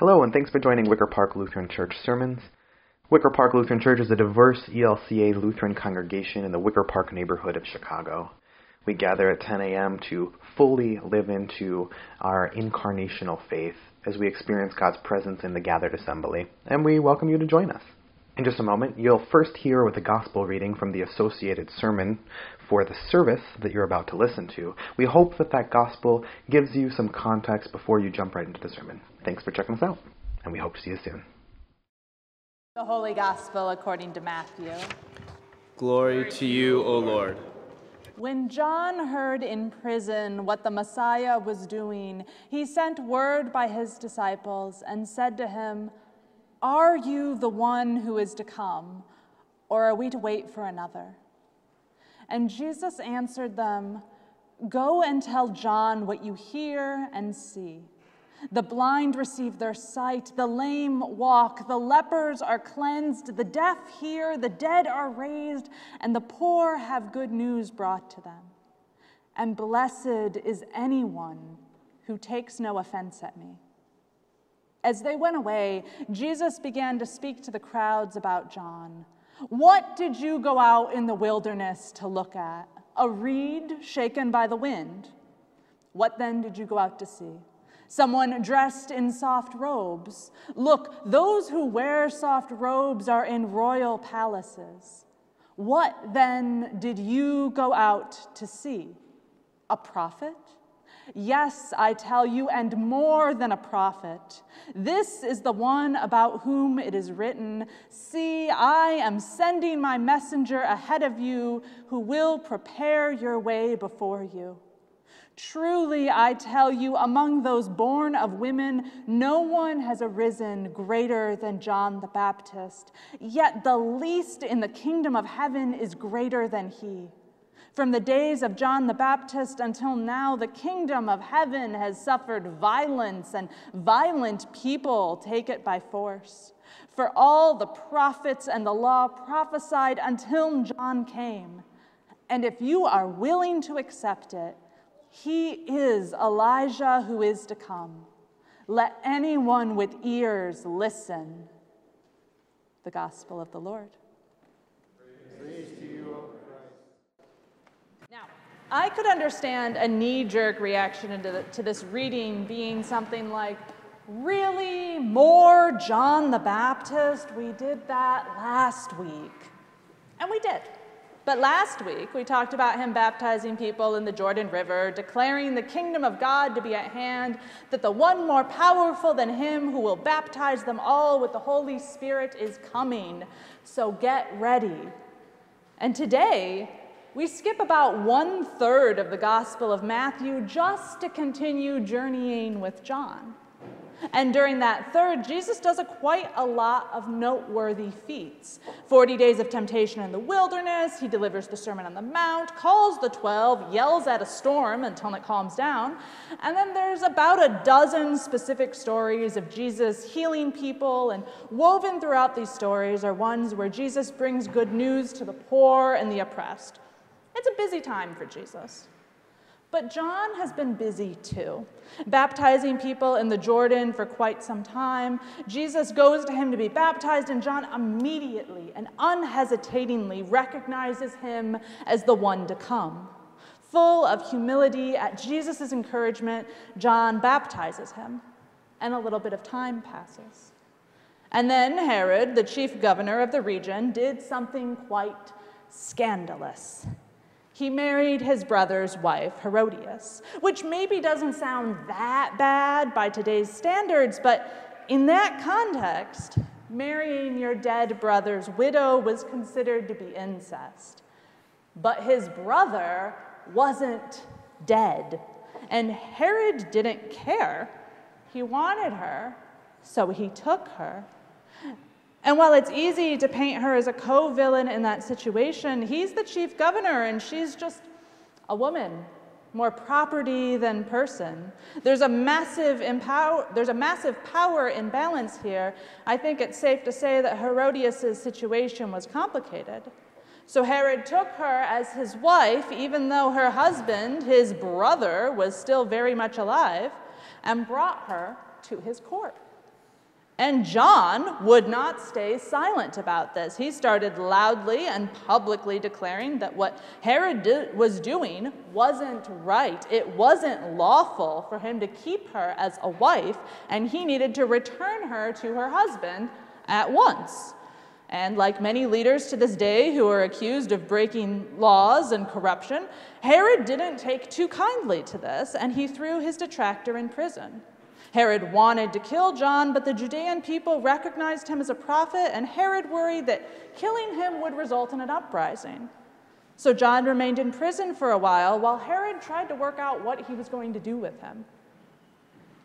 Hello, and thanks for joining Wicker Park Lutheran Church Sermons. Wicker Park Lutheran Church is a diverse ELCA Lutheran congregation in the Wicker Park neighborhood of Chicago. We gather at 10 a.m. to fully live into our incarnational faith as we experience God's presence in the gathered assembly, and we welcome you to join us. In just a moment, you'll first hear with a gospel reading from the associated sermon for the service that you're about to listen to. We hope that that gospel gives you some context before you jump right into the sermon. Thanks for checking us out, and we hope to see you soon. The Holy Gospel according to Matthew. Glory to you, O Lord. When John heard in prison what the Messiah was doing, he sent word by his disciples and said to him, Are you the one who is to come, or are we to wait for another? And Jesus answered them, Go and tell John what you hear and see. The blind receive their sight, the lame walk, the lepers are cleansed, the deaf hear, the dead are raised, and the poor have good news brought to them. And blessed is anyone who takes no offense at me. As they went away, Jesus began to speak to the crowds about John. What did you go out in the wilderness to look at? A reed shaken by the wind? What then did you go out to see? Someone dressed in soft robes. Look, those who wear soft robes are in royal palaces. What then did you go out to see? A prophet? Yes, I tell you, and more than a prophet. This is the one about whom it is written See, I am sending my messenger ahead of you who will prepare your way before you. Truly, I tell you, among those born of women, no one has arisen greater than John the Baptist. Yet the least in the kingdom of heaven is greater than he. From the days of John the Baptist until now, the kingdom of heaven has suffered violence, and violent people take it by force. For all the prophets and the law prophesied until John came. And if you are willing to accept it, he is Elijah who is to come. Let anyone with ears listen. The Gospel of the Lord. now, I could understand a knee jerk reaction the, to this reading being something like, Really? More John the Baptist? We did that last week. And we did. But last week, we talked about him baptizing people in the Jordan River, declaring the kingdom of God to be at hand, that the one more powerful than him who will baptize them all with the Holy Spirit is coming. So get ready. And today, we skip about one third of the Gospel of Matthew just to continue journeying with John. And during that third, Jesus does a quite a lot of noteworthy feats. 40 days of temptation in the wilderness, he delivers the Sermon on the Mount, calls the 12, yells at a storm until it calms down. And then there's about a dozen specific stories of Jesus healing people, and woven throughout these stories are ones where Jesus brings good news to the poor and the oppressed. It's a busy time for Jesus. But John has been busy too, baptizing people in the Jordan for quite some time. Jesus goes to him to be baptized, and John immediately and unhesitatingly recognizes him as the one to come. Full of humility at Jesus' encouragement, John baptizes him, and a little bit of time passes. And then Herod, the chief governor of the region, did something quite scandalous. He married his brother's wife, Herodias, which maybe doesn't sound that bad by today's standards, but in that context, marrying your dead brother's widow was considered to be incest. But his brother wasn't dead, and Herod didn't care. He wanted her, so he took her. And while it's easy to paint her as a co villain in that situation, he's the chief governor and she's just a woman, more property than person. There's a massive empower, there's a massive power imbalance here. I think it's safe to say that Herodias' situation was complicated. So Herod took her as his wife, even though her husband, his brother, was still very much alive, and brought her to his court. And John would not stay silent about this. He started loudly and publicly declaring that what Herod was doing wasn't right. It wasn't lawful for him to keep her as a wife, and he needed to return her to her husband at once. And like many leaders to this day who are accused of breaking laws and corruption, Herod didn't take too kindly to this, and he threw his detractor in prison. Herod wanted to kill John, but the Judean people recognized him as a prophet, and Herod worried that killing him would result in an uprising. So John remained in prison for a while while Herod tried to work out what he was going to do with him.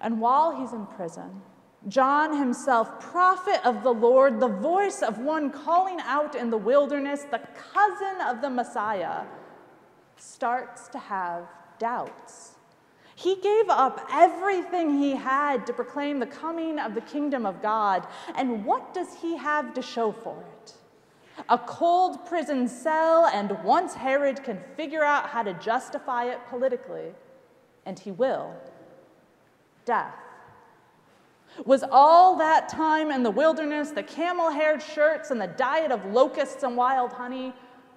And while he's in prison, John himself, prophet of the Lord, the voice of one calling out in the wilderness, the cousin of the Messiah, starts to have doubts. He gave up everything he had to proclaim the coming of the kingdom of God. And what does he have to show for it? A cold prison cell, and once Herod can figure out how to justify it politically, and he will, death. Was all that time in the wilderness, the camel haired shirts, and the diet of locusts and wild honey,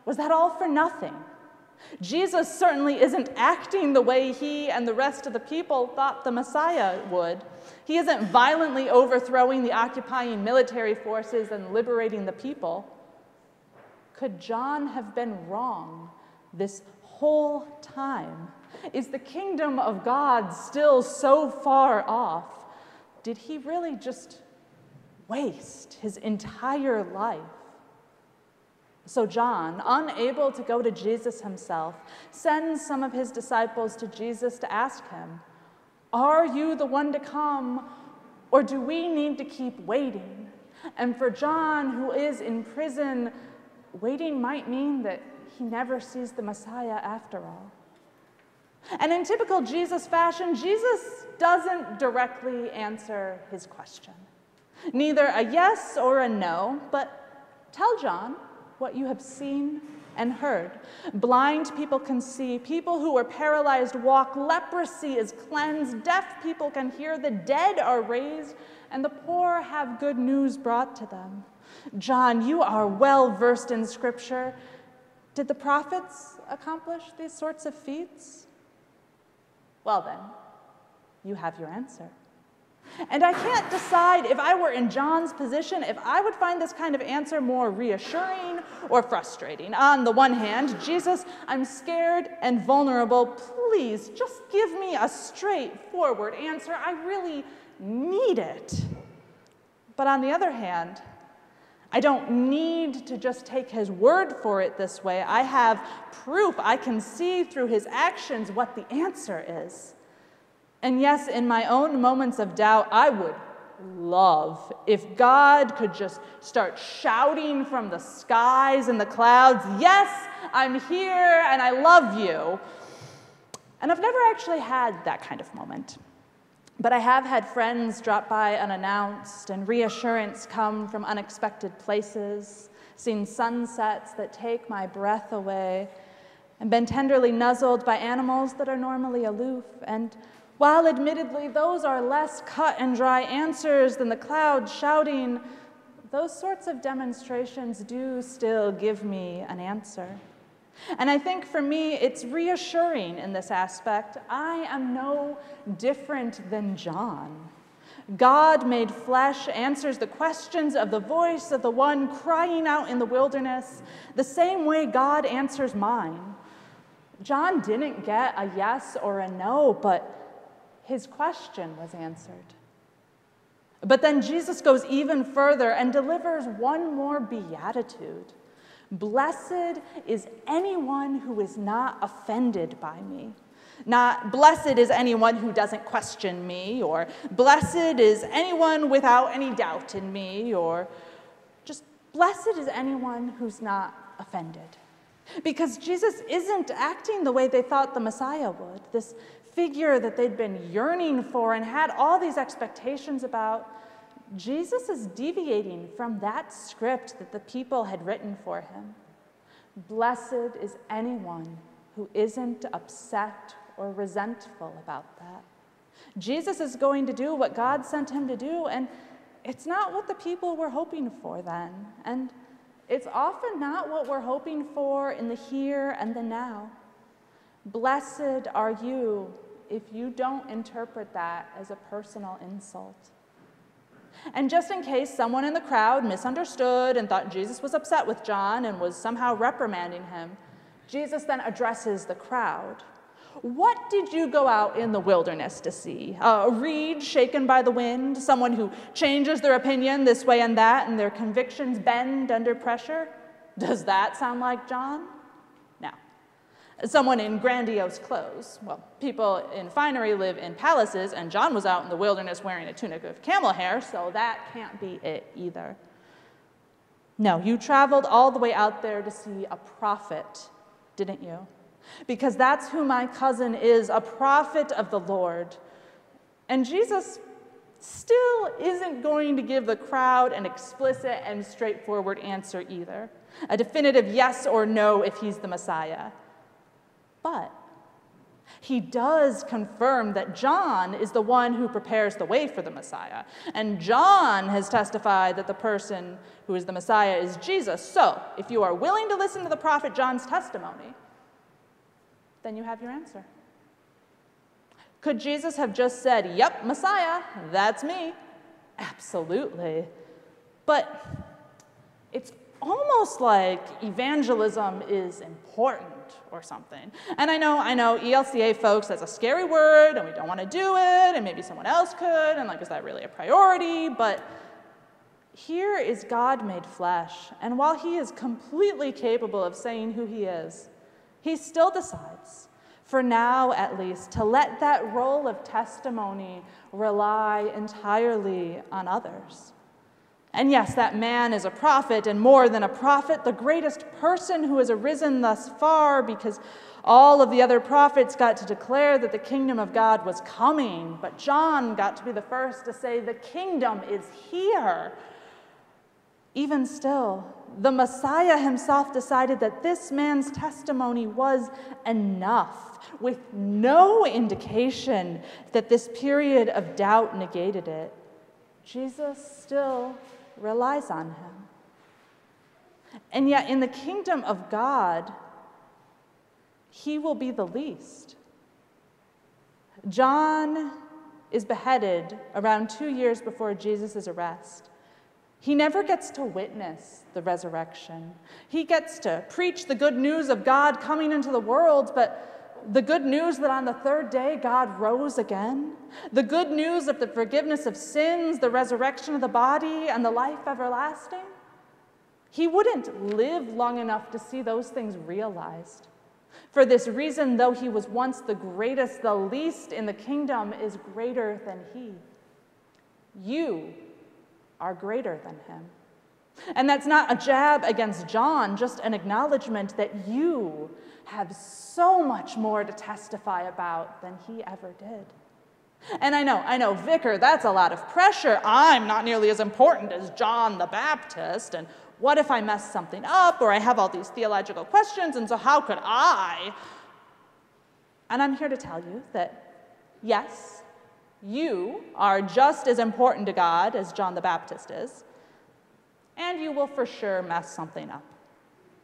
was that all for nothing? Jesus certainly isn't acting the way he and the rest of the people thought the Messiah would. He isn't violently overthrowing the occupying military forces and liberating the people. Could John have been wrong this whole time? Is the kingdom of God still so far off? Did he really just waste his entire life? So, John, unable to go to Jesus himself, sends some of his disciples to Jesus to ask him, Are you the one to come, or do we need to keep waiting? And for John, who is in prison, waiting might mean that he never sees the Messiah after all. And in typical Jesus fashion, Jesus doesn't directly answer his question. Neither a yes or a no, but tell John what you have seen and heard. Blind people can see, people who are paralyzed walk, leprosy is cleansed, deaf people can hear, the dead are raised, and the poor have good news brought to them. John, you are well versed in Scripture. Did the prophets accomplish these sorts of feats? Well, then, you have your answer. And I can't decide if I were in John's position, if I would find this kind of answer more reassuring or frustrating. On the one hand, Jesus, I'm scared and vulnerable. Please just give me a straightforward answer. I really need it. But on the other hand, I don't need to just take his word for it this way. I have proof. I can see through his actions what the answer is. And yes, in my own moments of doubt, I would love if God could just start shouting from the skies and the clouds, Yes, I'm here and I love you. And I've never actually had that kind of moment. But I have had friends drop by unannounced and reassurance come from unexpected places, seen sunsets that take my breath away, and been tenderly nuzzled by animals that are normally aloof, and while admittedly those are less cut and dry answers than the cloud shouting, those sorts of demonstrations do still give me an answer. And I think for me, it's reassuring in this aspect. I am no different than John. God made flesh answers the questions of the voice of the one crying out in the wilderness the same way God answers mine. John didn't get a yes or a no, but his question was answered. But then Jesus goes even further and delivers one more beatitude Blessed is anyone who is not offended by me. Not blessed is anyone who doesn't question me, or blessed is anyone without any doubt in me, or just blessed is anyone who's not offended. Because Jesus isn't acting the way they thought the Messiah would. This figure that they'd been yearning for and had all these expectations about, Jesus is deviating from that script that the people had written for him. Blessed is anyone who isn't upset or resentful about that. Jesus is going to do what God sent him to do, and it's not what the people were hoping for then. And it's often not what we're hoping for in the here and the now. Blessed are you if you don't interpret that as a personal insult. And just in case someone in the crowd misunderstood and thought Jesus was upset with John and was somehow reprimanding him, Jesus then addresses the crowd. What did you go out in the wilderness to see? a reed shaken by the wind? Someone who changes their opinion this way and that and their convictions bend under pressure? Does that sound like John? Someone in grandiose clothes. Well, people in finery live in palaces, and John was out in the wilderness wearing a tunic of camel hair, so that can't be it either. No, you traveled all the way out there to see a prophet, didn't you? because that's who my cousin is a prophet of the Lord. And Jesus still isn't going to give the crowd an explicit and straightforward answer either, a definitive yes or no if he's the Messiah. But he does confirm that John is the one who prepares the way for the Messiah. And John has testified that the person who is the Messiah is Jesus. So, if you are willing to listen to the prophet John's testimony, then you have your answer. Could Jesus have just said, Yep, Messiah, that's me? Absolutely. But it's almost like evangelism is important or something. And I know, I know ELCA folks, that's a scary word, and we don't want to do it, and maybe someone else could, and like, is that really a priority? But here is God made flesh, and while he is completely capable of saying who he is, he still decides, for now at least, to let that role of testimony rely entirely on others. And yes, that man is a prophet, and more than a prophet, the greatest person who has arisen thus far, because all of the other prophets got to declare that the kingdom of God was coming, but John got to be the first to say, The kingdom is here. Even still, the Messiah himself decided that this man's testimony was enough, with no indication that this period of doubt negated it. Jesus still relies on him. And yet, in the kingdom of God, he will be the least. John is beheaded around two years before Jesus' arrest. He never gets to witness the resurrection. He gets to preach the good news of God coming into the world, but the good news that on the third day God rose again, the good news of the forgiveness of sins, the resurrection of the body, and the life everlasting. He wouldn't live long enough to see those things realized. For this reason, though he was once the greatest, the least in the kingdom is greater than he. You are greater than him. And that's not a jab against John, just an acknowledgement that you have so much more to testify about than he ever did. And I know, I know, Vicar, that's a lot of pressure. I'm not nearly as important as John the Baptist. And what if I mess something up or I have all these theological questions? And so how could I? And I'm here to tell you that yes, you are just as important to God as John the Baptist is, and you will for sure mess something up.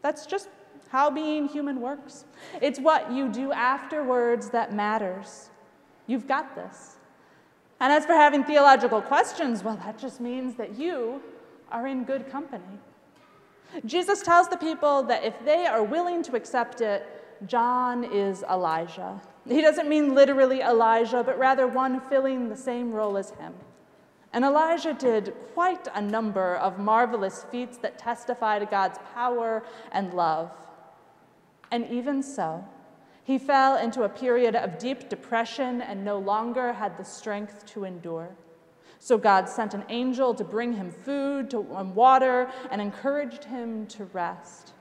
That's just how being human works. It's what you do afterwards that matters. You've got this. And as for having theological questions, well, that just means that you are in good company. Jesus tells the people that if they are willing to accept it, John is Elijah. He doesn't mean literally Elijah, but rather one filling the same role as him. And Elijah did quite a number of marvelous feats that testify to God's power and love. And even so, he fell into a period of deep depression and no longer had the strength to endure. So God sent an angel to bring him food and water and encouraged him to rest.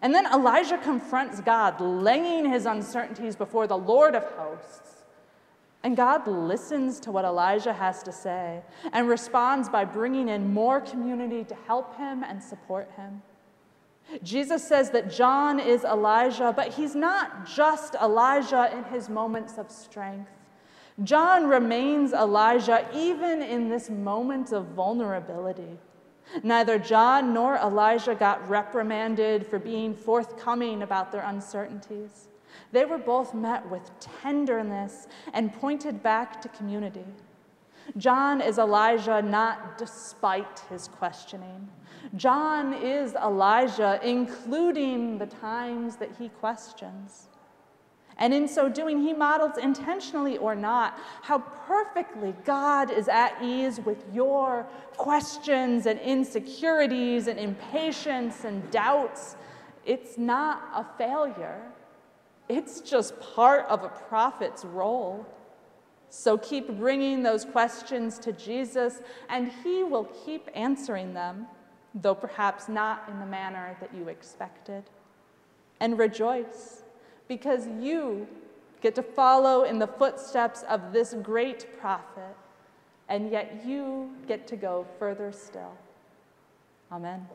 And then Elijah confronts God, laying his uncertainties before the Lord of hosts. And God listens to what Elijah has to say and responds by bringing in more community to help him and support him. Jesus says that John is Elijah, but he's not just Elijah in his moments of strength. John remains Elijah even in this moment of vulnerability. Neither John nor Elijah got reprimanded for being forthcoming about their uncertainties. They were both met with tenderness and pointed back to community. John is Elijah not despite his questioning. John is Elijah, including the times that he questions. And in so doing, he models intentionally or not how perfectly God is at ease with your questions and insecurities and impatience and doubts. It's not a failure, it's just part of a prophet's role. So keep bringing those questions to Jesus, and he will keep answering them, though perhaps not in the manner that you expected. And rejoice because you get to follow in the footsteps of this great prophet, and yet you get to go further still. Amen.